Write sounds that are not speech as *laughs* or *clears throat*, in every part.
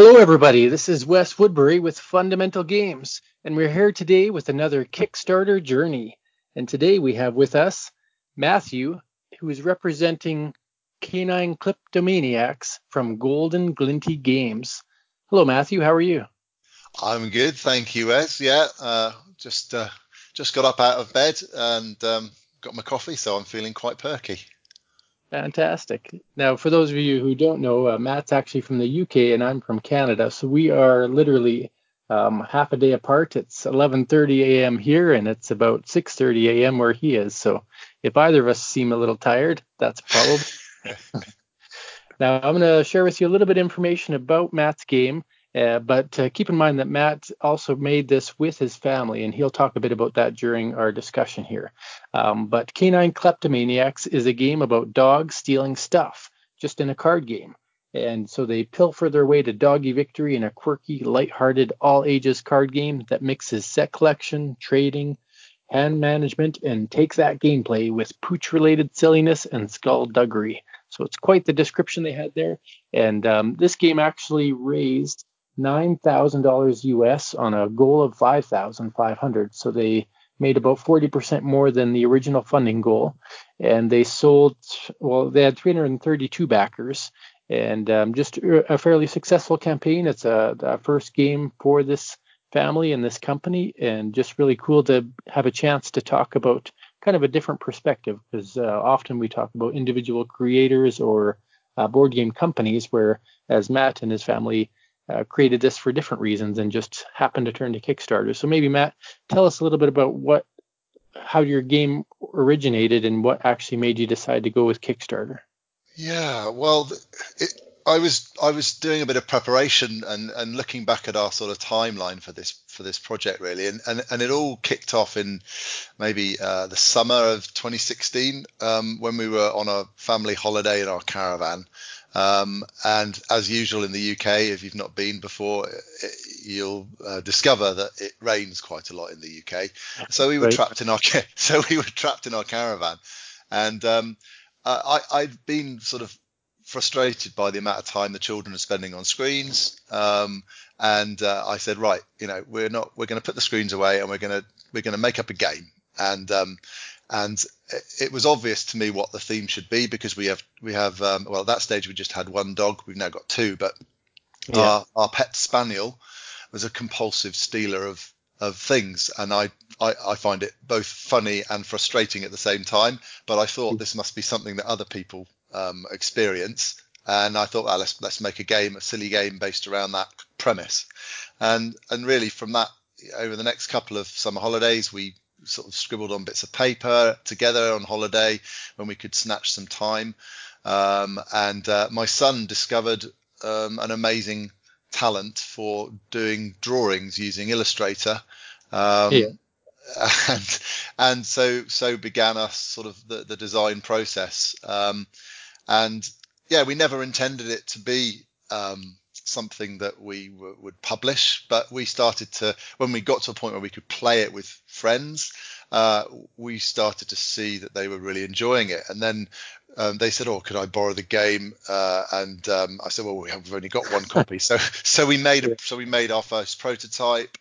Hello, everybody. This is Wes Woodbury with Fundamental Games, and we're here today with another Kickstarter journey. And today we have with us Matthew, who is representing Canine Kleptomaniacs from Golden Glinty Games. Hello, Matthew. How are you? I'm good, thank you, Wes. Yeah, uh, just uh, just got up out of bed and um, got my coffee, so I'm feeling quite perky. Fantastic. Now, for those of you who don't know, uh, Matt's actually from the UK and I'm from Canada, so we are literally um, half a day apart. It's 11:30 a.m. here, and it's about 6:30 a.m. where he is. So, if either of us seem a little tired, that's probably. *laughs* *laughs* now, I'm going to share with you a little bit of information about Matt's game uh, but uh, keep in mind that Matt also made this with his family, and he'll talk a bit about that during our discussion here. Um, but Canine Kleptomaniacs is a game about dogs stealing stuff, just in a card game. And so they pilfer their way to doggy victory in a quirky, light-hearted, all-ages card game that mixes set collection, trading, hand management, and takes that gameplay with pooch-related silliness and skullduggery. So it's quite the description they had there. And um, this game actually raised $9,000 US on a goal of 5,500. So they made about 40% more than the original funding goal. And they sold, well, they had 332 backers and um, just a fairly successful campaign. It's a, a, first game for this family and this company, and just really cool to have a chance to talk about kind of a different perspective because uh, often we talk about individual creators or uh, board game companies, where as Matt and his family uh, created this for different reasons and just happened to turn to Kickstarter. So maybe Matt, tell us a little bit about what how your game originated and what actually made you decide to go with Kickstarter. Yeah, well, it, I was I was doing a bit of preparation and, and looking back at our sort of timeline for this for this project really, and and, and it all kicked off in maybe uh, the summer of 2016 um, when we were on a family holiday in our caravan. Um, and as usual in the UK, if you've not been before, it, you'll uh, discover that it rains quite a lot in the UK. So we were right. trapped in our *laughs* so we were trapped in our caravan, and um, I, I'd been sort of frustrated by the amount of time the children are spending on screens. Um, and uh, I said, right, you know, we're not we're going to put the screens away and we're going to we're going to make up a game. And um, and it was obvious to me what the theme should be because we have we have um, well at that stage we just had one dog. We've now got two but yeah. our, our pet spaniel was a compulsive stealer of of things. And I, I, I find it both funny and frustrating at the same time. But I thought this must be something that other people um, experience. And I thought well, let's let's make a game a silly game based around that premise. And and really from that over the next couple of summer holidays we sort of scribbled on bits of paper together on holiday when we could snatch some time. Um, and uh, my son discovered um, an amazing talent for doing drawings using Illustrator. Um, yeah. *laughs* And and so so began us sort of the, the design process. Um, and yeah, we never intended it to be um, something that we w- would publish, but we started to, when we got to a point where we could play it with friends, uh, we started to see that they were really enjoying it. And then um, they said, "Oh, could I borrow the game?" Uh, and um, I said, "Well, we have only got one copy." *laughs* so, so we made a, so we made our first prototype.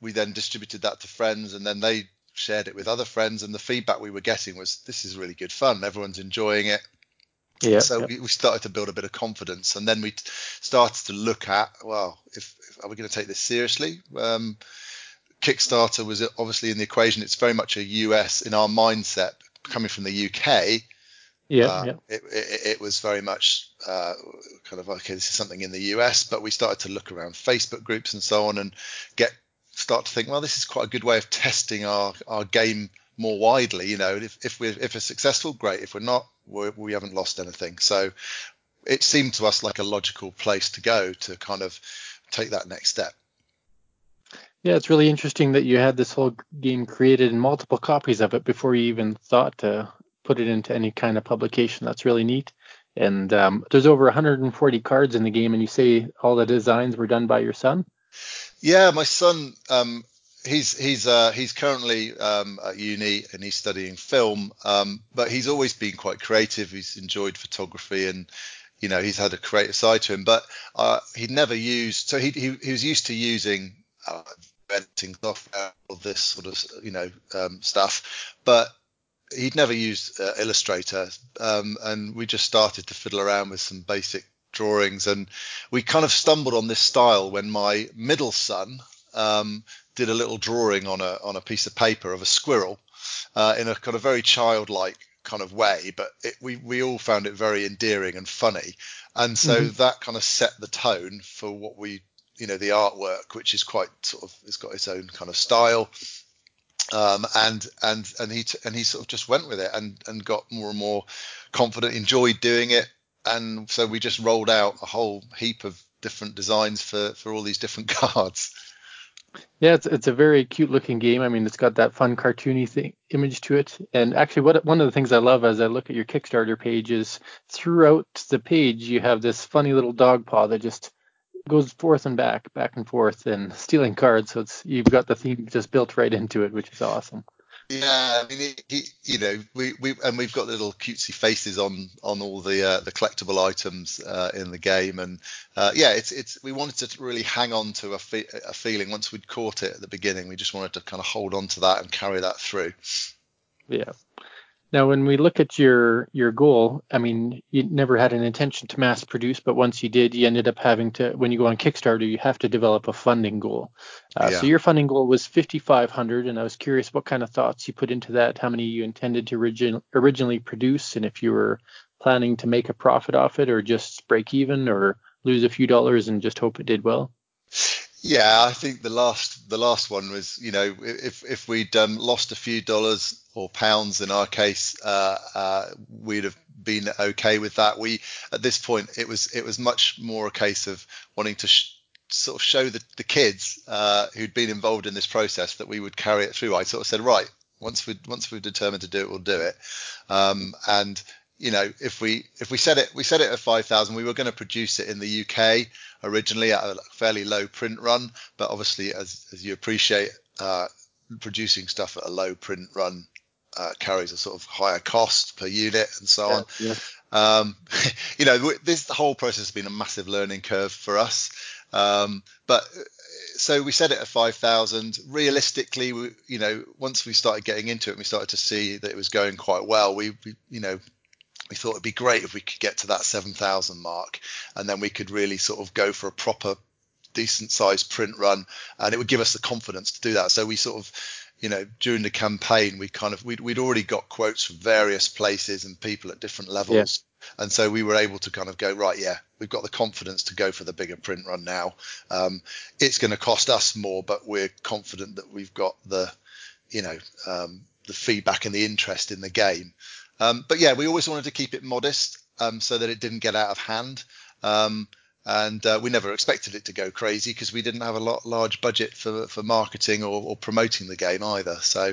We then distributed that to friends, and then they shared it with other friends. And the feedback we were getting was, "This is really good fun. Everyone's enjoying it." Yeah. So We, we, started to build a bit of confidence, and then we started to look at, well, if, if are we going to take this seriously? Um, Kickstarter was obviously in the equation. It's very much a US in our mindset coming from the UK. Yeah, uh, yeah. It, it, it, was very much uh, kind of okay. This is something in the US, but we started to look around Facebook groups and so on, and get start to think, well, this is quite a good way of testing our our game more widely. You know, if if we're if we're successful, great. If we're not, we're, we have not lost anything. So it seemed to us like a logical place to go to kind of take that next step. Yeah, it's really interesting that you had this whole game created and multiple copies of it before you even thought to put it into any kind of publication. That's really neat. And um, there's over 140 cards in the game, and you say all the designs were done by your son. Yeah, my son um, he's he's uh, he's currently um, at uni and he's studying film, um, but he's always been quite creative. He's enjoyed photography and you know he's had a creative side to him, but uh, he'd never used. So he, he he was used to using uh, editing software, all this sort of you know um, stuff, but he'd never used uh, Illustrator, um, and we just started to fiddle around with some basic drawings, and we kind of stumbled on this style when my middle son um, did a little drawing on a on a piece of paper of a squirrel uh, in a kind of very childlike kind of way, but it, we we all found it very endearing and funny, and so mm-hmm. that kind of set the tone for what we you know the artwork, which is quite sort of it's got its own kind of style. Um, and and and he t- and he sort of just went with it and and got more and more confident, enjoyed doing it, and so we just rolled out a whole heap of different designs for for all these different *laughs* cards. Yeah, it's it's a very cute looking game. I mean, it's got that fun cartoony thing image to it. And actually, what one of the things I love as I look at your Kickstarter page is throughout the page you have this funny little dog paw that just goes forth and back, back and forth, and stealing cards. So it's you've got the theme just built right into it, which is awesome. Yeah, I mean, you know, we, we and we've got little cutesy faces on on all the uh, the collectible items uh, in the game, and uh, yeah, it's it's we wanted to really hang on to a, fe- a feeling once we'd caught it at the beginning. We just wanted to kind of hold on to that and carry that through. Yeah, now, when we look at your your goal, I mean, you never had an intention to mass produce, but once you did, you ended up having to. When you go on Kickstarter, you have to develop a funding goal. Uh, yeah. So your funding goal was 5,500, and I was curious what kind of thoughts you put into that, how many you intended to origin, originally produce, and if you were planning to make a profit off it, or just break even, or lose a few dollars and just hope it did well. Yeah, I think the last the last one was you know if if we'd um, lost a few dollars or pounds in our case, uh, uh, we'd have been okay with that. We at this point it was it was much more a case of wanting to sh- sort of show the, the kids uh, who'd been involved in this process that we would carry it through. I sort of said right once we once we've determined to do it, we'll do it. Um, and you know if we if we set it we set it at 5000 we were going to produce it in the uk originally at a fairly low print run but obviously as, as you appreciate uh, producing stuff at a low print run uh, carries a sort of higher cost per unit and so yeah, on. yeah. Um, *laughs* you know this whole process has been a massive learning curve for us. Um, but so we set it at 5000 realistically we, you know once we started getting into it and we started to see that it was going quite well. We, we you know we thought it'd be great if we could get to that 7,000 mark and then we could really sort of go for a proper decent sized print run and it would give us the confidence to do that. So we sort of, you know, during the campaign, we kind of, we'd, we'd already got quotes from various places and people at different levels. Yeah. And so we were able to kind of go, right, yeah, we've got the confidence to go for the bigger print run now. Um, it's going to cost us more, but we're confident that we've got the, you know, um, the feedback and the interest in the game um, but yeah, we always wanted to keep it modest um, so that it didn't get out of hand. Um, and uh, we never expected it to go crazy because we didn't have a lot large budget for for marketing or, or promoting the game either. So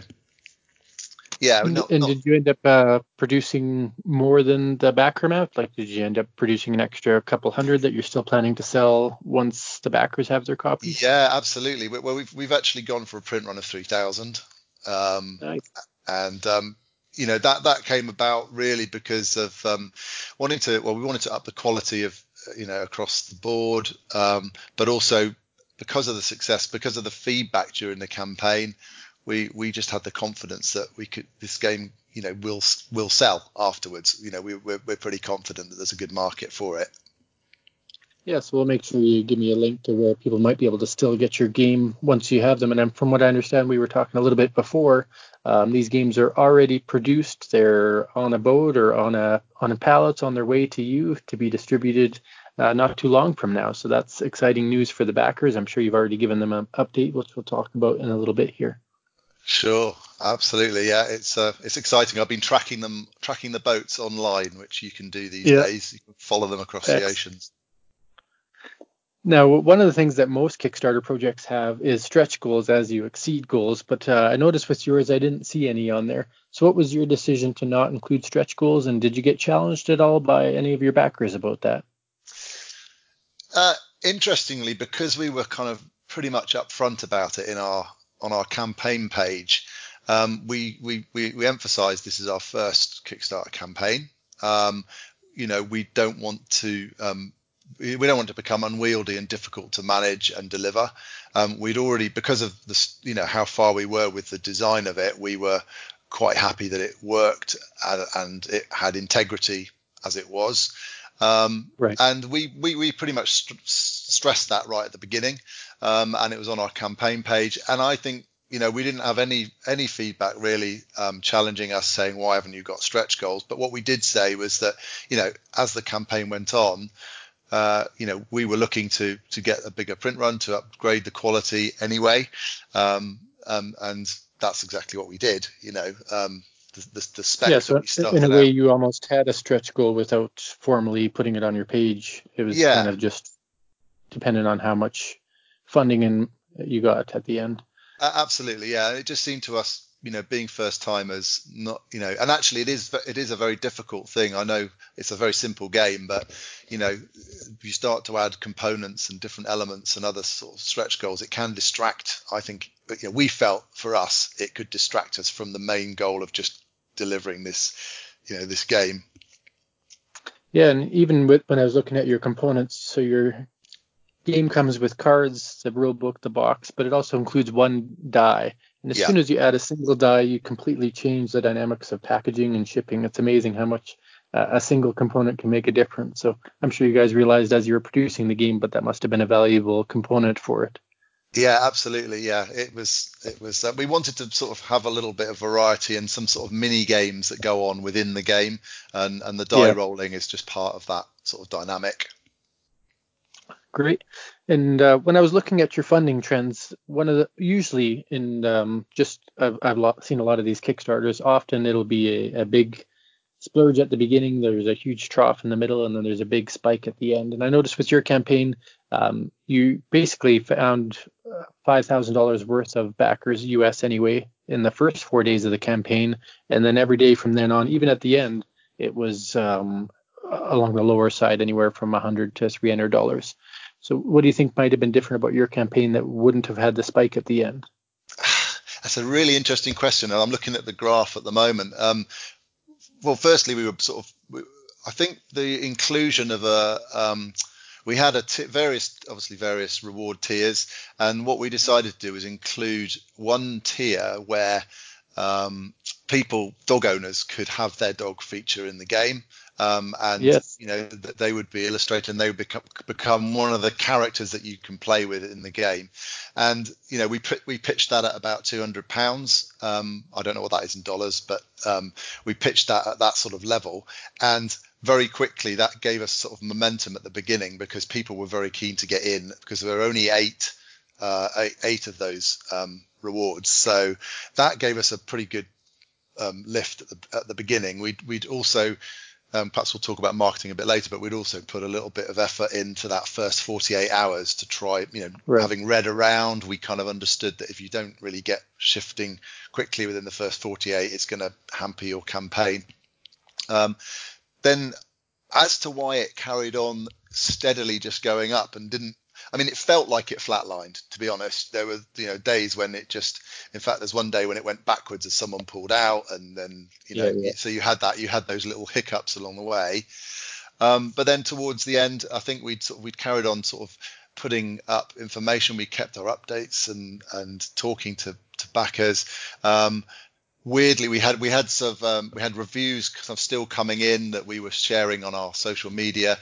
yeah. Not, and, not, did you end up uh, producing more than the backer amount? Like, did you end up producing an extra couple hundred that you're still planning to sell once the backers have their copies? Yeah, absolutely. Well, we've we've actually gone for a print run of three thousand. Um, nice. And um, you know that that came about really because of um, wanting to well we wanted to up the quality of you know across the board um, but also because of the success because of the feedback during the campaign we we just had the confidence that we could this game you know will will sell afterwards you know we, we're, we're pretty confident that there's a good market for it yeah, so we'll make sure you give me a link to where people might be able to still get your game once you have them. And from what I understand, we were talking a little bit before. Um, these games are already produced. They're on a boat or on a on a pallet on their way to you to be distributed uh, not too long from now. So that's exciting news for the backers. I'm sure you've already given them an update, which we'll talk about in a little bit here. Sure, absolutely. Yeah, it's uh, it's exciting. I've been tracking them, tracking the boats online, which you can do these yeah. days. You can follow them across the oceans. Now, one of the things that most Kickstarter projects have is stretch goals as you exceed goals, but uh, I noticed with yours I didn't see any on there. So, what was your decision to not include stretch goals, and did you get challenged at all by any of your backers about that? Uh, interestingly, because we were kind of pretty much upfront about it in our on our campaign page, um, we, we we we emphasised this is our first Kickstarter campaign. Um, you know we don't want to um, we don't want to become unwieldy and difficult to manage and deliver. Um, we'd already because of the you know how far we were with the design of it, we were quite happy that it worked and, and it had integrity as it was. Um, right. And we, we, we pretty much st- stressed that right at the beginning, um, and it was on our campaign page. And I think you know we didn't have any any feedback really um, challenging us saying why haven't you got stretch goals. But what we did say was that you know as the campaign went on. Uh, you know, we were looking to to get a bigger print run to upgrade the quality anyway, um, um, and that's exactly what we did. You know, um, the, the, the spec yeah, so in a way, out. you almost had a stretch goal without formally putting it on your page. It was yeah. kind of just dependent on how much funding and you got at the end. Uh, absolutely, yeah. It just seemed to us, you know, being first timers, not, you know, and actually it is it is a very difficult thing. I know it's a very simple game, but you know, you start to add components and different elements and other sort of stretch goals, it can distract. I think, but you know, we felt for us it could distract us from the main goal of just delivering this, you know, this game. Yeah, and even with when I was looking at your components, so your game comes with cards, the rule book, the box, but it also includes one die. And as yeah. soon as you add a single die, you completely change the dynamics of packaging and shipping. It's amazing how much uh, a single component can make a difference. So I'm sure you guys realized as you were producing the game, but that must have been a valuable component for it. Yeah, absolutely. Yeah, it was. It was. Uh, we wanted to sort of have a little bit of variety and some sort of mini games that go on within the game, and and the die yeah. rolling is just part of that sort of dynamic. Great. And uh, when I was looking at your funding trends, one of the usually in um, just I've, I've seen a lot of these Kickstarters. Often it'll be a, a big splurge at the beginning. There's a huge trough in the middle, and then there's a big spike at the end. And I noticed with your campaign, um, you basically found uh, five thousand dollars worth of backers US anyway in the first four days of the campaign, and then every day from then on, even at the end, it was um, along the lower side, anywhere from a hundred to three hundred dollars. So, what do you think might have been different about your campaign that wouldn't have had the spike at the end? *sighs* That's a really interesting question, and I'm looking at the graph at the moment. Um, well, firstly, we were sort of, we, I think the inclusion of a, um, we had a t- various, obviously various reward tiers, and what we decided to do was include one tier where um, people, dog owners, could have their dog feature in the game. Um, and yes. you know they would be illustrated and they would become become one of the characters that you can play with in the game. And you know we we pitched that at about 200 pounds. Um, i don't know what that is in dollars but um, we pitched that at that sort of level. And very quickly that gave us sort of momentum at the beginning because people were very keen to get in because there were only eight uh, eight, eight, of those um, rewards. So that gave us a pretty good um, lift at the, at the beginning. We'd, we'd also um, perhaps we'll talk about marketing a bit later, but we'd also put a little bit of effort into that first 48 hours to try, you know, right. having read around, we kind of understood that if you don't really get shifting quickly within the first 48, it's going to hamper your campaign. Um, then, as to why it carried on steadily just going up and didn't I mean, it felt like it flatlined. To be honest, there were you know days when it just. In fact, there's one day when it went backwards as someone pulled out, and then you know, yeah, yeah. so you had that, you had those little hiccups along the way. Um, but then towards the end, I think we'd sort of, we'd carried on sort of putting up information. We kept our updates and and talking to to backers. Um, weirdly we had we had sort of um, we had reviews kind of still coming in that we were sharing on our social media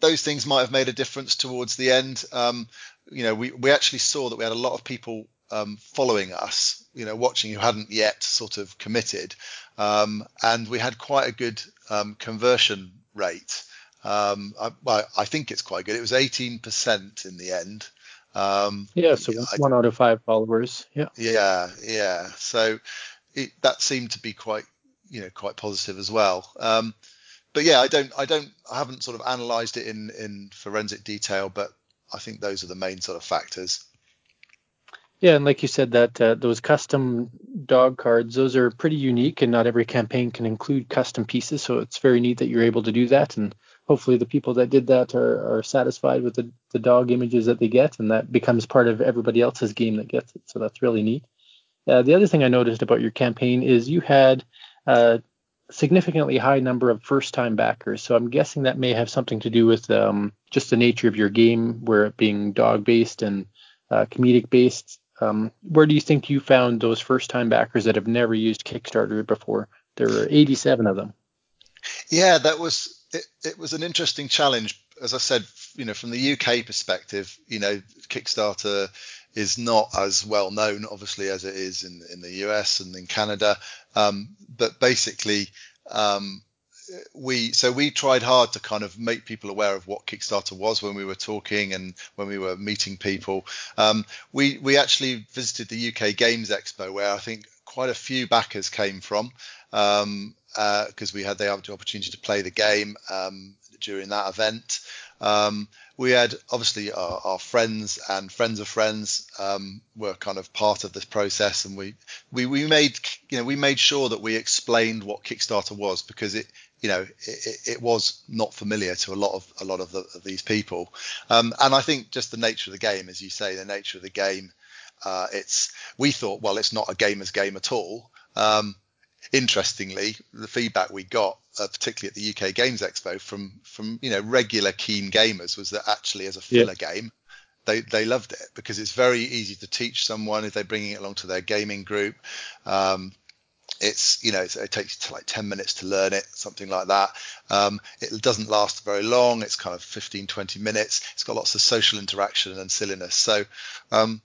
those things might have made a difference towards the end. Um, you know, we, we actually saw that we had a lot of people um, following us, you know, watching who hadn't yet sort of committed. Um, and we had quite a good um, conversion rate. Um, I, well, I think it's quite good. It was 18% in the end. Um, yeah, so one out of five followers. Yeah. Yeah, yeah. So it, that seemed to be quite, you know, quite positive as well. But yeah, I don't, I don't, I haven't sort of analysed it in in forensic detail, but I think those are the main sort of factors. Yeah, and like you said, that uh, those custom dog cards, those are pretty unique, and not every campaign can include custom pieces. So it's very neat that you're able to do that, and hopefully the people that did that are, are satisfied with the, the dog images that they get, and that becomes part of everybody else's game that gets it. So that's really neat. Uh, the other thing I noticed about your campaign is you had uh, significantly high number of first-time backers. So I'm guessing that may have something to do with um, just the nature of your game, where it being dog-based and uh, comedic-based. Um, where do you think you found those first-time backers that have never used Kickstarter before? There were 87 of them. Yeah, that was it, it was an interesting challenge. As I said, you know, from the UK perspective, you know, Kickstarter is not as well known, obviously, as it is in, in the US and in Canada. Um, but basically, um, we so we tried hard to kind of make people aware of what Kickstarter was when we were talking and when we were meeting people. Um, we we actually visited the UK Games Expo where I think quite a few backers came from because um, uh, we had the opportunity to play the game um, during that event. Um, we had obviously our, our, friends and friends of friends um, were kind of part of this process, and we, we we made you know we made sure that we explained what Kickstarter was because it you know it, it was not familiar to a lot of a lot of, the, of these people, um, and I think just the nature of the game, as you say, the nature of the game, uh, it's we thought well it's not a gamer's game at all. Um, interestingly, the feedback we got, uh, particularly at the UK Games Expo, from from you know regular keen gamers, was that actually as a filler yeah. game, they they loved it because it's very easy to teach someone if they're bringing it along to their gaming group. Um, it's you know it takes like 10 minutes to learn it something like that um, it doesn't last very long it's kind of 15 20 minutes it's got lots of social interaction and silliness so um,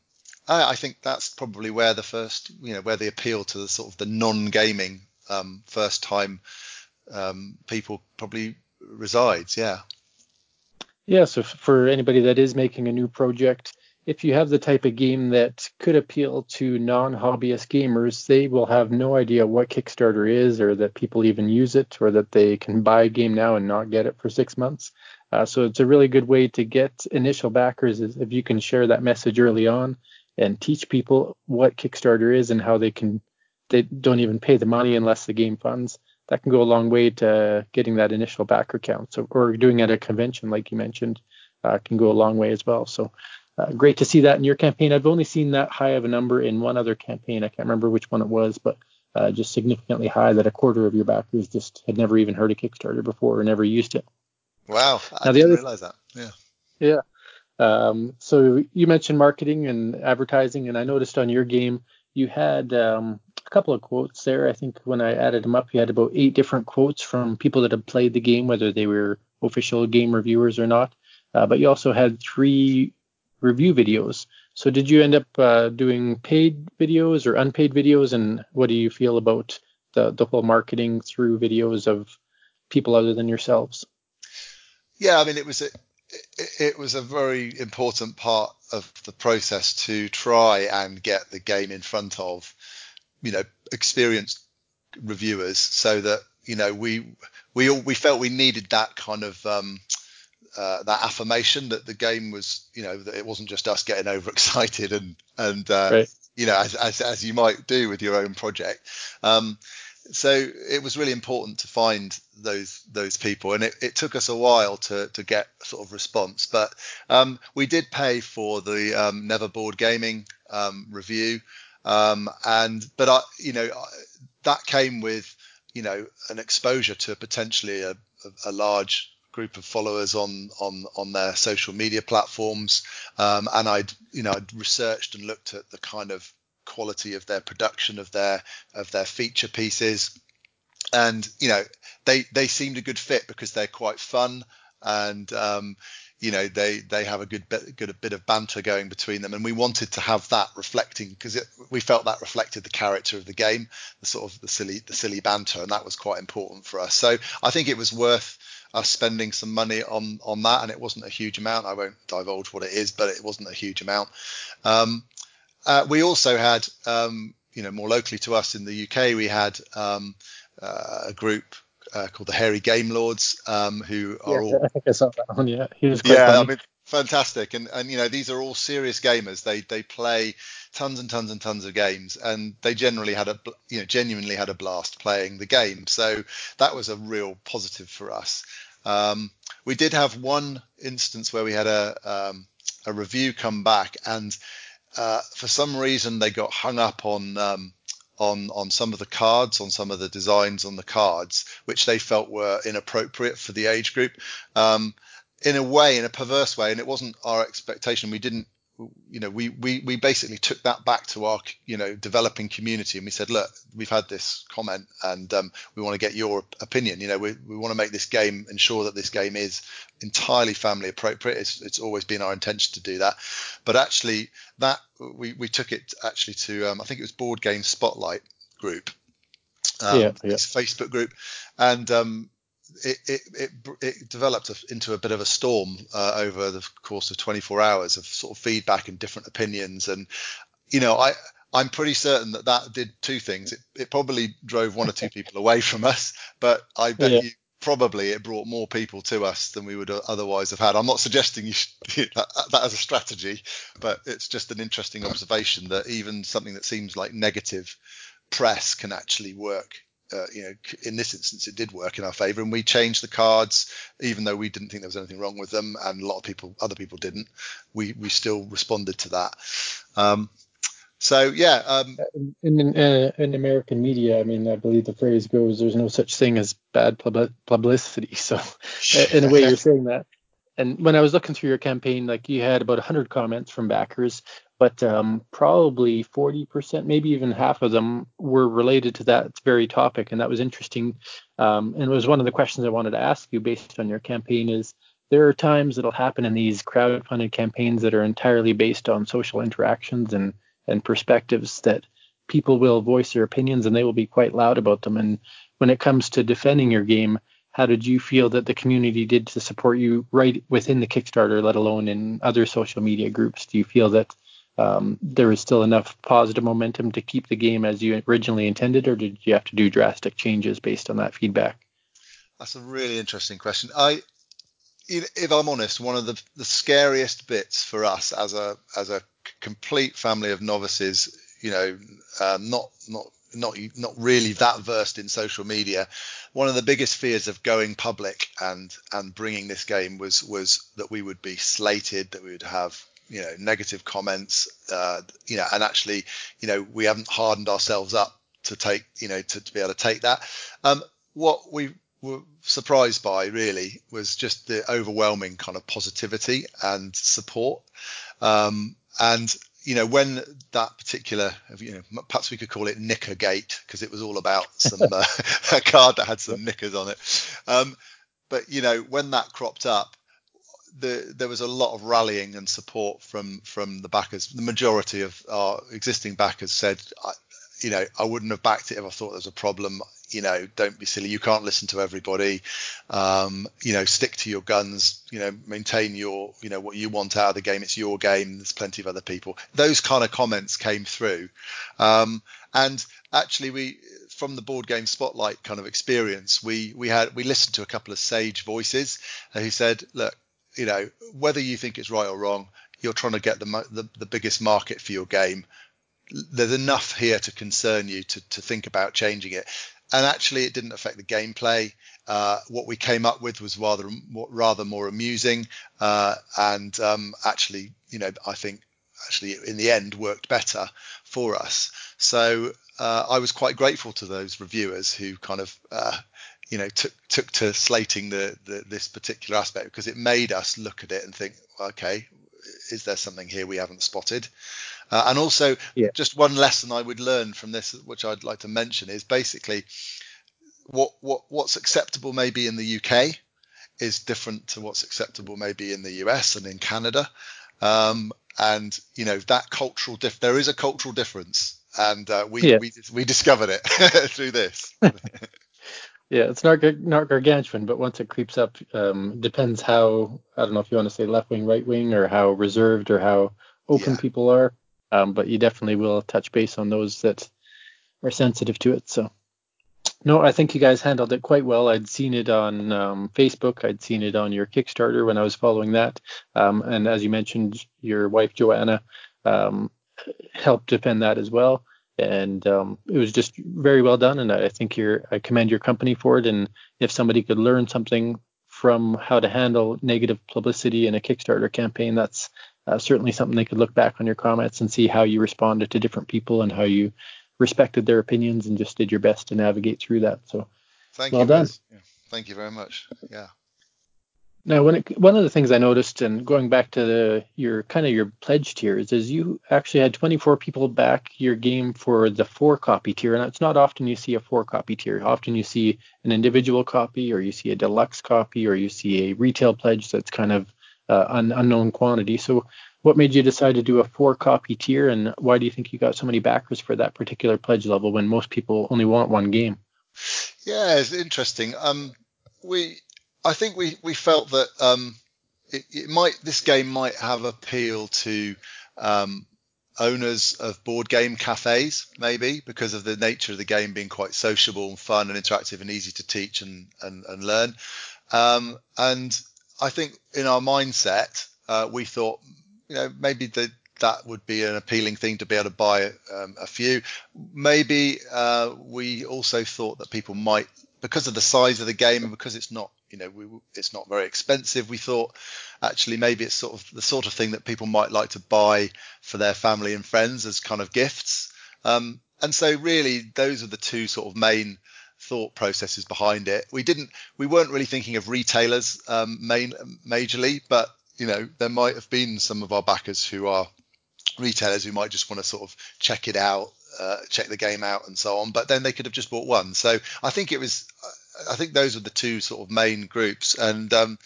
I, I, think that's probably where the first, you know, where the appeal to the sort of the non-gaming um, first-time um, people probably resides. Yeah. Yeah. So for anybody that is making a new project, if you have the type of game that could appeal to non-hobbyist gamers, they will have no idea what Kickstarter is, or that people even use it, or that they can buy a game now and not get it for six months. Uh, so it's a really good way to get initial backers is if you can share that message early on and teach people what Kickstarter is and how they can they don't even pay the money unless the game funds. That can go a long way to getting that initial backer count. So, or doing at a convention like you mentioned uh, can go a long way as well. So, uh, great to see that in your campaign. I've only seen that high of a number in one other campaign. I can't remember which one it was, but uh, just significantly high that a quarter of your backers just had never even heard of Kickstarter before or never used it. Wow, I now, didn't other, realize that. Yeah. Yeah. Um, so you mentioned marketing and advertising, and I noticed on your game you had um, a couple of quotes there. I think when I added them up, you had about eight different quotes from people that had played the game, whether they were official game reviewers or not. Uh, but you also had three review videos. So did you end up uh, doing paid videos or unpaid videos? And what do you feel about the, the whole marketing through videos of people other than yourselves? Yeah, I mean, it was a, it, was a very important part of the process to try and get the game in front of, you know, experienced reviewers, so that you know we we all we felt we needed that kind of um, uh, that affirmation that the game was, you know, that it wasn't just us getting *laughs* overexcited and and uh, right. you know as, as as you might do with your own project. Um, so it was really important to find those those people, and it, it took us a while to to get sort of response. But um, we did pay for the um, Never Board Gaming um, review, um, and but I, you know, that came with you know an exposure to potentially a, a, a large group of followers on on on their social media platforms, um, and I'd you know I'd researched and looked at the kind of quality of their production of their of their feature pieces. And you know they they seemed a good fit because they're quite fun. And um, you know they they have a good bit, good bit of banter going between them. And we wanted to have that reflecting because we felt that reflected the character of the game the sort of the silly the silly banter and that was quite important for us. So i think it was worth us spending some money on on that. And it wasn't a huge amount. I won't divulge what it is but it wasn't a huge amount. Um, uh, we also had, um, you know, more locally to us in the UK, we had um, uh, a group uh, called the Hairy Game Lords, um, who are yeah, all. I think I saw that one. Yeah, he was yeah, funny. I mean, fantastic, and and you know, these are all serious gamers. They they play tons and tons and tons of games, and they generally had a you know genuinely had a blast playing the game. So that was a real positive for us. Um, we did have one instance where we had a um, a review come back and uh, for some reason they got hung up on um, on on some of the cards, on some of the designs on the cards, which they felt were inappropriate for the age group. Um, in a way, in a perverse way, and it wasn't our expectation. We didn't you know, we, we, we basically took that back to our, you know, developing community and we said, look, we've had this comment and um, we want to get your opinion. You know, we, we want to make this game, ensure that this game is entirely family appropriate. It's, it's always been our intention to do that. But actually, that we, we took it actually to, um, I think it was Board Game Spotlight group. Um, yeah, yeah. It's Facebook group. And um, it, it, it, it developed into a bit of a storm uh, over the course of 24 hours of sort of feedback and different opinions. And, you know, I, I'm pretty certain that that did two things. It, it probably drove one or two *laughs* people away from us, but I bet yeah. you probably it brought more people to us than we would otherwise have had. I'm not suggesting you should *laughs* that, that as a strategy, but it's just an interesting observation that even something that seems like negative press can actually work uh, you know, in this instance, it did work in our favour, and we changed the cards, even though we didn't think there was anything wrong with them, and a lot of people, other people didn't. We we still responded to that. Um, so yeah. Um, in in, uh, in, American media, I mean, I believe the phrase goes, "There's no such thing as bad publicity." *laughs* So, in a way, you're *laughs* saying that. And when I was looking through your campaign, like you had about 100 comments from backers, but um, probably 40%, maybe even half of them were related to that very topic. And that was interesting. Um, and it was one of the questions I wanted to ask you based on your campaign is there are times that'll happen in these crowd-funded campaigns that are entirely based on social interactions and, and perspectives that people will voice their opinions and they will be quite loud about them. And when it comes to defending your game, how did you feel that the community did to support you right within the Kickstarter, let alone in other social media groups? Do you feel that um, there was still enough positive momentum to keep the game as you originally intended, or did you have to do drastic changes based on that feedback? That's a really interesting question. I, if I'm honest, one of the, the scariest bits for us as a as a complete family of novices, you know, uh, not not not not really that versed in social media. One of the biggest fears of going public and and bringing this game was was that we would be slated, that we would have you know negative comments uh, you know and actually you know we haven't hardened ourselves up to take you know to, to be able to take that. Um, what we were surprised by really was just the overwhelming kind of positivity and support. Um, and you know when that particular you know perhaps we could call it knicker gate because it was all about some *laughs* uh, *laughs* a card that had some knickers on it. Um, but you know when that cropped up the, there was a lot of rallying and support from from the backers. The majority of our existing backers said, you know, I wouldn't have backed it if I thought there was a problem. You know, don't be silly. You can't listen to everybody. Um, you know, stick to your guns. You know, maintain your, you know, what you want out of the game. It's your game. There's plenty of other people. Those kind of comments came through, um, and actually, we from the board game spotlight kind of experience, we we had we listened to a couple of sage voices who said, look, you know, whether you think it's right or wrong, you're trying to get the, the, the biggest market for your game. There's enough here to concern you to, to think about changing it. And actually, it didn't affect the gameplay. Uh, what we came up with was rather rather more amusing, uh, and um, actually, you know, I think actually in the end worked better for us. So uh, I was quite grateful to those reviewers who kind of uh, you know took took to slating the, the, this particular aspect because it made us look at it and think okay is there something here we haven't spotted uh, and also yeah. just one lesson i would learn from this which i'd like to mention is basically what what what's acceptable maybe in the uk is different to what's acceptable maybe in the us and in canada um, and you know that cultural diff there is a cultural difference and uh, we, yeah. we we discovered it *laughs* through this *laughs* Yeah, it's not not gargantuan, but once it creeps up, um, depends how I don't know if you want to say left wing, right wing, or how reserved or how open yeah. people are. Um, but you definitely will touch base on those that are sensitive to it. So, no, I think you guys handled it quite well. I'd seen it on um, Facebook. I'd seen it on your Kickstarter when I was following that. Um, and as you mentioned, your wife Joanna um, helped defend that as well and um, it was just very well done. And I think you're, I commend your company for it. And if somebody could learn something from how to handle negative publicity in a Kickstarter campaign, that's uh, certainly something they could look back on your comments and see how you responded to different people and how you respected their opinions and just did your best to navigate through that. So Thank well you. done. Yeah. Thank you very much. Yeah. Now, when it, one of the things I noticed, and going back to the, your kind of your pledge tiers, is you actually had 24 people back your game for the four copy tier, and it's not often you see a four copy tier. Often you see an individual copy, or you see a deluxe copy, or you see a retail pledge that's kind of uh, un, unknown quantity. So, what made you decide to do a four copy tier, and why do you think you got so many backers for that particular pledge level when most people only want one game? Yeah, it's interesting. Um, we I think we we felt that um, it, it, might this game might have appeal to um, owners of board game cafes, maybe because of the nature of the game being quite sociable and fun and interactive and easy to teach and and, and learn. Um, and I think in our mindset, uh, we thought, you know, maybe the that would be an appealing thing to be able to buy um, a few. Maybe uh, we also thought that people might, because of the size of the game and because it's not you know, we, it's not very expensive. We thought actually maybe it's sort of the sort of thing that people might like to buy for their family and friends as kind of gifts. Um, and so really those are the two sort of main thought processes behind it. We didn't, we weren't really thinking of retailers um, main, majorly, but you know, there might have been some of our backers who are retailers who might just want to sort of check it out, uh, check the game out, and so on. But then they could have just bought one. So I think it was I think those are the two sort of main groups, and um,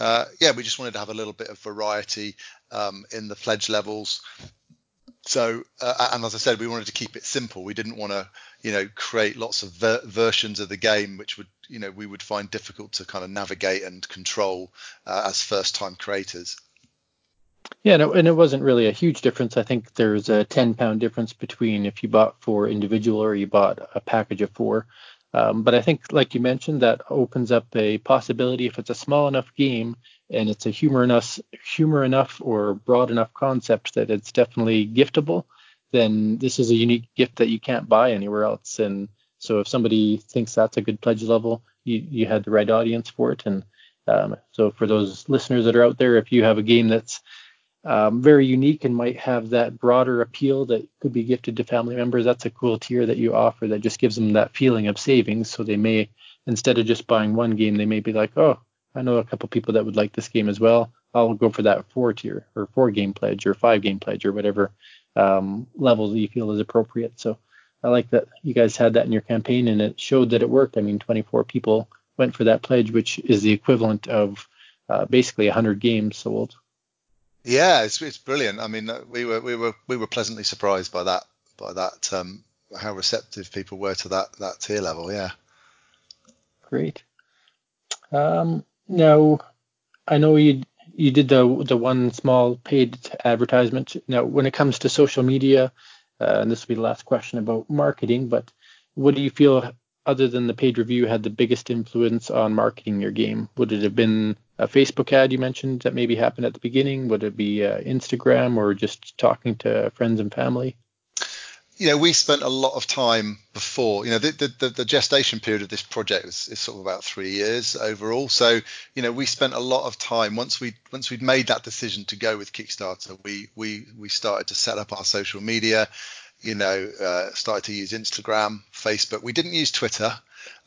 uh, yeah, we just wanted to have a little bit of variety um, in the pledge levels. So, uh, and as I said, we wanted to keep it simple. We didn't want to, you know, create lots of ver- versions of the game which would, you know, we would find difficult to kind of navigate and control uh, as first-time creators. Yeah, no, and it wasn't really a huge difference. I think there's a 10 pound difference between if you bought four individual or you bought a package of four. Um, but I think, like you mentioned, that opens up a possibility if it's a small enough game and it's a humor enough, humor enough or broad enough concept that it's definitely giftable. Then this is a unique gift that you can't buy anywhere else. And so, if somebody thinks that's a good pledge level, you you had the right audience for it. And um, so, for those listeners that are out there, if you have a game that's um, very unique and might have that broader appeal that could be gifted to family members. That's a cool tier that you offer that just gives them that feeling of savings. So they may, instead of just buying one game, they may be like, oh, I know a couple people that would like this game as well. I'll go for that four tier or four game pledge or five game pledge or whatever um, level that you feel is appropriate. So I like that you guys had that in your campaign and it showed that it worked. I mean, 24 people went for that pledge, which is the equivalent of uh, basically 100 games sold. Yeah, it's it's brilliant. I mean, uh, we were we were we were pleasantly surprised by that by that um, how receptive people were to that that tier level. Yeah. Great. Um, now, I know you you did the the one small paid advertisement. Now, when it comes to social media, uh, and this will be the last question about marketing, but what do you feel other than the paid review had the biggest influence on marketing your game? Would it have been a Facebook ad you mentioned that maybe happened at the beginning? Would it be uh, Instagram or just talking to friends and family? You know, we spent a lot of time before. You know, the the, the gestation period of this project is, is sort of about three years overall. So, you know, we spent a lot of time once we once we'd made that decision to go with Kickstarter. We we we started to set up our social media you know, uh, started to use Instagram, Facebook. We didn't use Twitter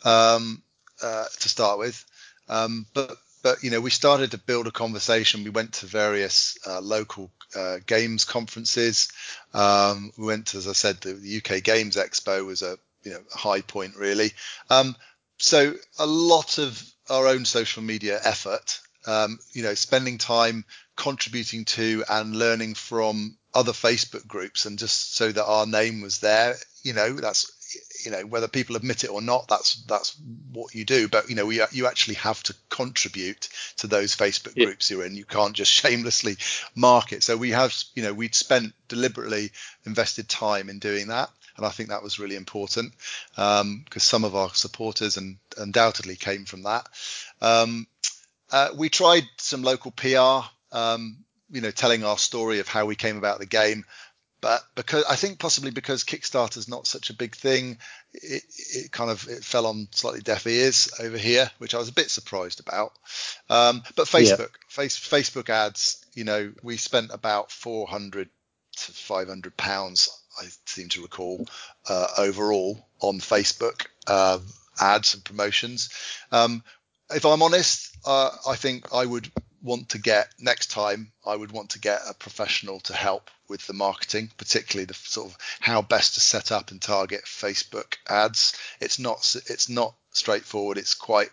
um, uh, to start with, um, but but you know, we started to build a conversation. We went to various uh, local uh, games conferences. Um, we went, to, as I said, the, the, UK Games Expo was a you know high point really. Um, so a lot of our own social media effort, um, you know, spending time contributing to and learning from other Facebook groups and just so that our name was there. You know, that's you know whether people admit it or not that's that's what you do. But you know we, you actually have to contribute to those facebook yeah. groups you're in. You can't just *laughs* shamelessly market so we have you know we'd spent deliberately invested time in doing that. And i think that was really important because um, some of our supporters and undoubtedly came from that. Um, uh, we tried some local pr um, you know, telling our story of how we came about the game. But because I think possibly because Kickstarter is not such a big thing, it, it kind of it fell on slightly deaf ears over here, which I was a bit surprised about. Um, but Facebook, yeah. face, Facebook ads, you know, we spent about 400 to 500 pounds I seem to recall uh, overall on Facebook uh, ads and promotions. Um, if I'm honest, uh, I think I would want to get next time I would want to get a professional to help with the marketing, particularly the sort of how best to set up and target Facebook ads. It's not it's not straightforward. It's quite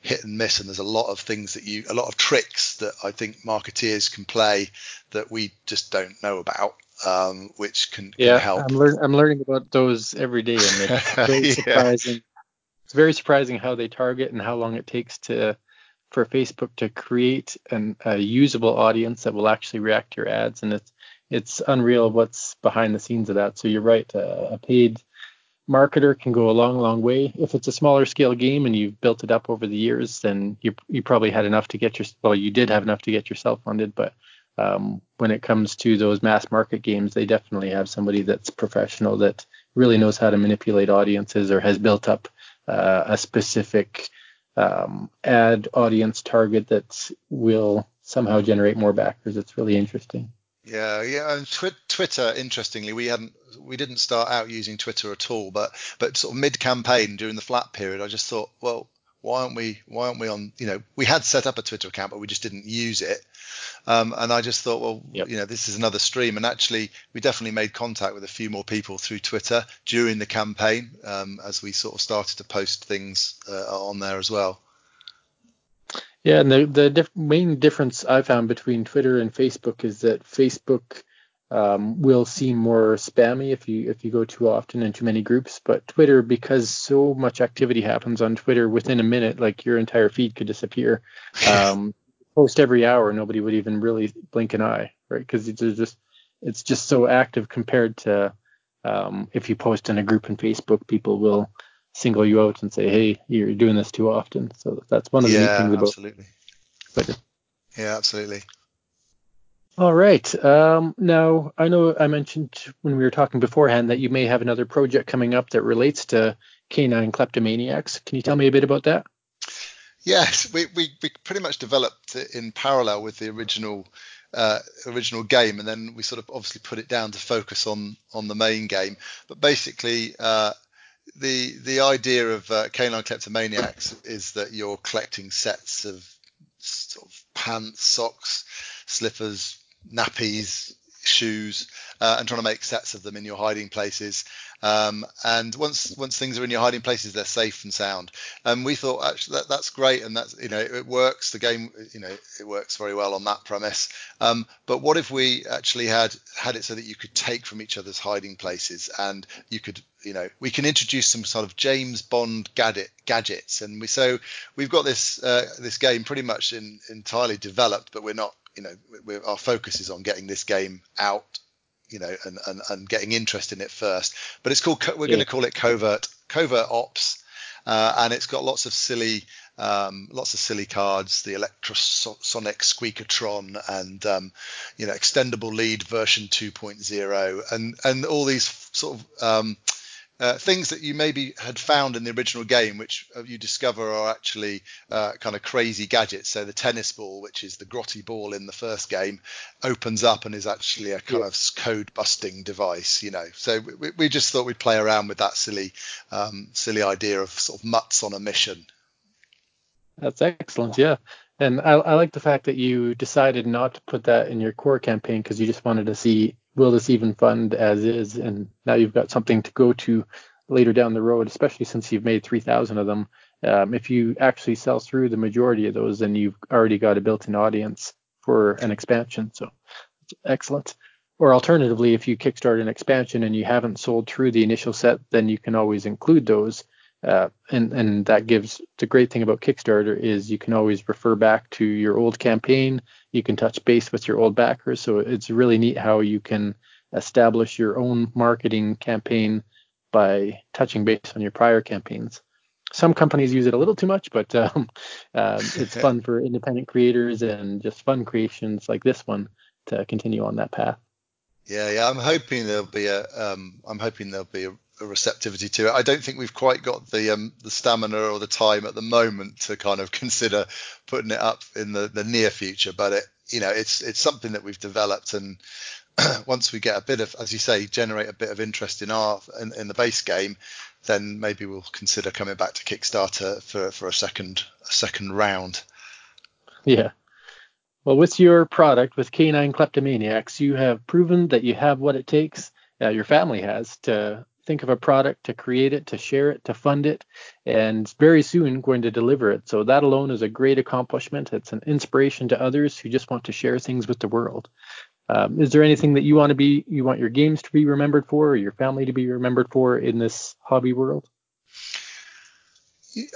hit and miss, and there's a lot of things that you a lot of tricks that I think marketeers can play that we just don't know about. Um, which can, yeah, can help. I'm, lear- I'm learning about those every day, and it's *laughs* very yeah. surprising. It's very surprising how they target and how long it takes to for Facebook to create an, a usable audience that will actually react to your ads, and it's it's unreal what's behind the scenes of that. So you're right, uh, a paid marketer can go a long, long way. If it's a smaller scale game and you've built it up over the years, then you you probably had enough to get your well, you did have enough to get yourself funded, but um, when it comes to those mass market games, they definitely have somebody that's professional that really knows how to manipulate audiences or has built up uh, a specific um, ad audience target that will somehow generate more backers. It's really interesting. Yeah, yeah, and tw- Twitter. Interestingly, we hadn't, we didn't start out using Twitter at all, but but sort of mid-campaign during the flat period, I just thought, well, why aren't we, why aren't we on? You know, we had set up a Twitter account, but we just didn't use it. Um, and I just thought, well, yep. you know, this is another stream. And actually, we definitely made contact with a few more people through Twitter during the campaign um, as we sort of started to post things uh, on there as well. Yeah, and the the diff- main difference I found between Twitter and Facebook is that Facebook um, will seem more spammy if you if you go too often in too many groups. But Twitter, because so much activity happens on Twitter within a minute, like your entire feed could disappear. *laughs* Um, post every hour, nobody would even really blink an eye, right? Because it's just it's just so active compared to um, if you post in a group in Facebook, people will single you out and say, "Hey, you're doing this too often." So that's one of the yeah, neat things about absolutely. Twitter. Yeah, absolutely. All right. Um, now, I know I mentioned when we were talking beforehand that you may have another project coming up that relates to canine kleptomaniacs. Can you tell me a bit about that? Yes, we, we, we pretty much developed it in parallel with the original uh, original game, and then we sort of obviously put it down to focus on on the main game. But basically, uh, the the idea of uh, canine kleptomaniacs is that you're collecting sets of sort of pants, socks, slippers, nappies, shoes, uh, and trying to make sets of them in your hiding places. Um, and once once things are in your hiding places, they're safe and sound. And we thought actually that, that's great, and that's you know it works. The game you know it works very well on that premise. Um, but what if we actually had had it so that you could take from each other's hiding places, and you could you know we can introduce some sort of James Bond gadget gadgets, and we so we've got this uh, this game pretty much in, entirely developed, but we're not you know our focus is on getting this game out you know, and, and, and getting interest in it first. But it's called, we're yeah. going to call it covert, covert ops. Uh, and it's got lots of silly, um, lots of silly cards, the Electrosonic Squeakatron, and um, you know, extendable lead version 2.0, and and all these sort of um, uh, things that you maybe had found in the original game, which uh, you discover are actually uh, kind of crazy gadgets. So the tennis ball, which is the grotty ball in the first game, opens up and is actually a kind yeah. of code busting device. You know, so we, we, just thought we'd play around with that silly, um, silly idea of sort of mutts on a mission. That's excellent. Yeah. And I, I like the fact that you decided not to put that in your core campaign because you just wanted to see will this even fund as is? And now you've got something to go to later down the road, especially since you've made 3,000 of them. Um, if you actually sell through the majority of those, then you've already got a built-in audience for an expansion. So excellent. Or alternatively, if you kickstart an expansion and you haven't sold through the initial set, then you can always include those. Uh, and and that gives the great thing about Kickstarter is you can always refer back to your old campaign you can touch base with your old backers. So it's really neat how you can establish your own marketing campaign by touching base on your prior campaigns. Some companies use it a little too much, but *laughs* um, um, it's *laughs* fun for independent creators and just fun creations like this one to continue on that path. Yeah, yeah. I'm hoping there'll be a. Um, I'm hoping there'll be a, a, receptivity to it. I don't think we've quite got the um, the stamina or the time at the moment to kind of *laughs* consider putting it up in the, the near future. But it, you know, it's it's something that we've developed, and *clears throat* once we get a bit of, as you say, generate a bit of interest in our in, in the base game, then maybe we'll consider coming back to Kickstarter for for a second a second round. Yeah. Well, with your product, with Canine Kleptomaniacs, you have proven that you have what it takes, uh, your family has, to think of a product, to create it, to share it, to fund it, and very soon going to deliver it. So that alone is a great accomplishment. It's an inspiration to others who just want to share things with the world. Um, is there anything that you want to be, you want your games to be remembered for, or your family to be remembered for in this hobby world?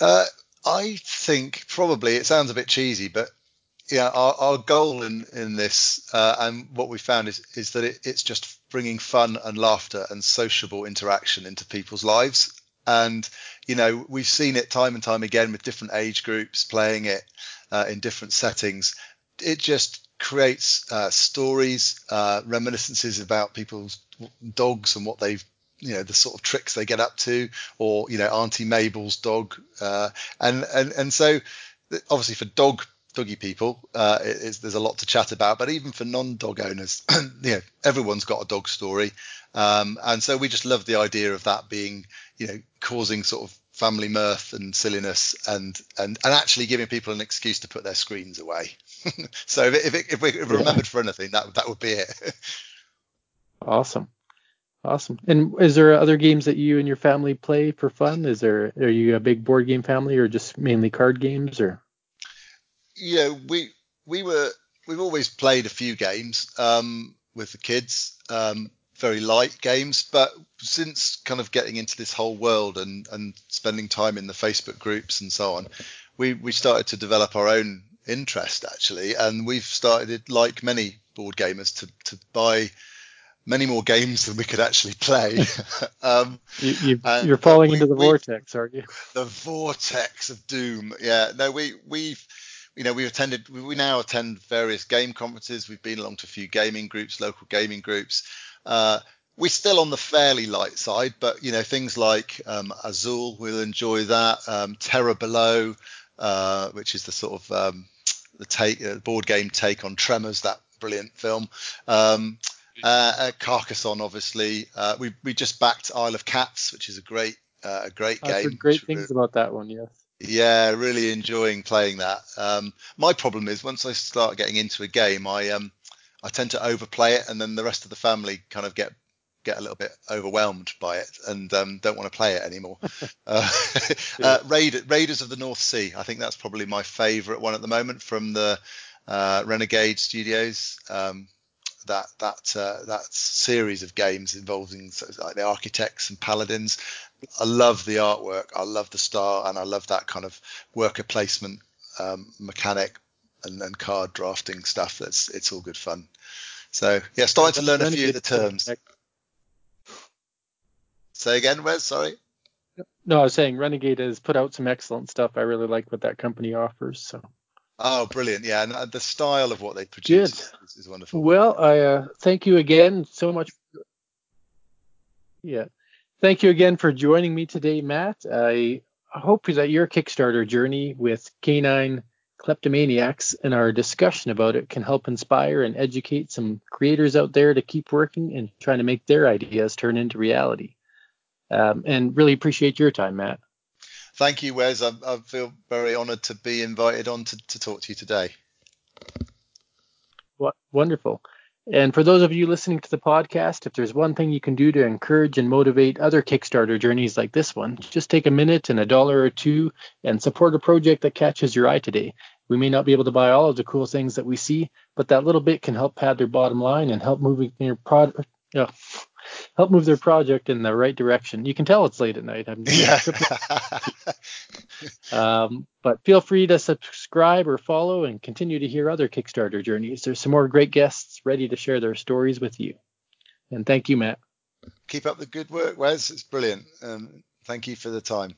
Uh, I think probably it sounds a bit cheesy, but yeah, our, our goal in in this uh, and what we found is is that it, it's just bringing fun and laughter and sociable interaction into people's lives. And you know, we've seen it time and time again with different age groups playing it uh, in different settings. It just creates uh, stories, uh, reminiscences about people's dogs and what they've you know the sort of tricks they get up to, or you know Auntie Mabel's dog, uh, and and and so obviously for dog doggy people, uh, there's a lot to chat about. But even for non-dog owners, *clears throat* you know, everyone's got a dog story, um, and so we just love the idea of that being, you know, causing sort of family mirth and silliness, and and and actually giving people an excuse to put their screens away. *laughs* so if it, if, it, if, we, remembered for anything, that that would be it. *laughs* awesome. Awesome. And is there other games that you and your family play for fun? Is there are you a big board game family or just mainly card games or? Yeah, we we were we've always played a few games um, with the kids, um, very light games. But since kind of getting into this whole world and and spending time in the Facebook groups and so on, we we started to develop our own interest actually, and we've started like many board gamers to to buy many more games than we could actually play. *laughs* um, you, are falling we, into the vortex, aren't you? The vortex of doom. Yeah. No, we we've you know, we've attended, we now attend various game conferences. We've been along to a few gaming groups, local gaming groups. Uh, we're still on the fairly light side, but you know, things like um, Azul, we'll enjoy that. Um, Terror Below, uh, which is the sort of um, the take uh, board game take on Tremors, that brilliant film. Um, uh, uh, Carcassonne, obviously. Uh, we we just backed Isle of Cats, which is a great uh, a great I've game. Great things about that one, yes. Yeah, really enjoying playing that. Um, my problem is once I start getting into a game, I um, I tend to overplay it, and then the rest of the family kind of get get a little bit overwhelmed by it and um, don't want to play it anymore. *laughs* uh, uh, Raid, Raiders of the North Sea, I think that's probably my favourite one at the moment from the uh, Renegade Studios. Um, that that uh, that series of games involving like the architects and paladins I love the artwork, I love the style, and I love that kind of worker placement um, mechanic and, and card drafting stuff. That's it's all good fun. So yeah, starting to learn a few of the terms. Say again, Wes. Sorry. No, I was saying Renegade has put out some excellent stuff. I really like what that company offers. So. Oh, brilliant! Yeah, and uh, the style of what they produce is, is, wonderful. Well, I uh, thank you again so much. Yeah, Thank you again for joining me today, Matt. I hope that your Kickstarter journey with Canine Kleptomaniacs and our discussion about it can help inspire and educate some creators out there to keep working and trying to make their ideas turn into reality. Um, and really appreciate your time, Matt. Thank you, Wes. I, I feel very honored to be invited on to, to talk to you today. Wonderful. And for those of you listening to the podcast, if there's one thing you can do to encourage and motivate other Kickstarter journeys like this one, just take a minute and a dollar or two and support a project that catches your eye today. We may not be able to buy all of the cool things that we see, but that little bit can help pad their bottom line and help moving your product. Uh, help move their project in the right direction. You can tell it's late at night. I'm *laughs* yeah. *laughs* um, but feel free to subscribe or follow and continue to hear other Kickstarter journeys. There's some more great guests ready to share their stories with you. And thank you, Matt. Keep up the good work, Wes. It's brilliant. Um, thank you for the time.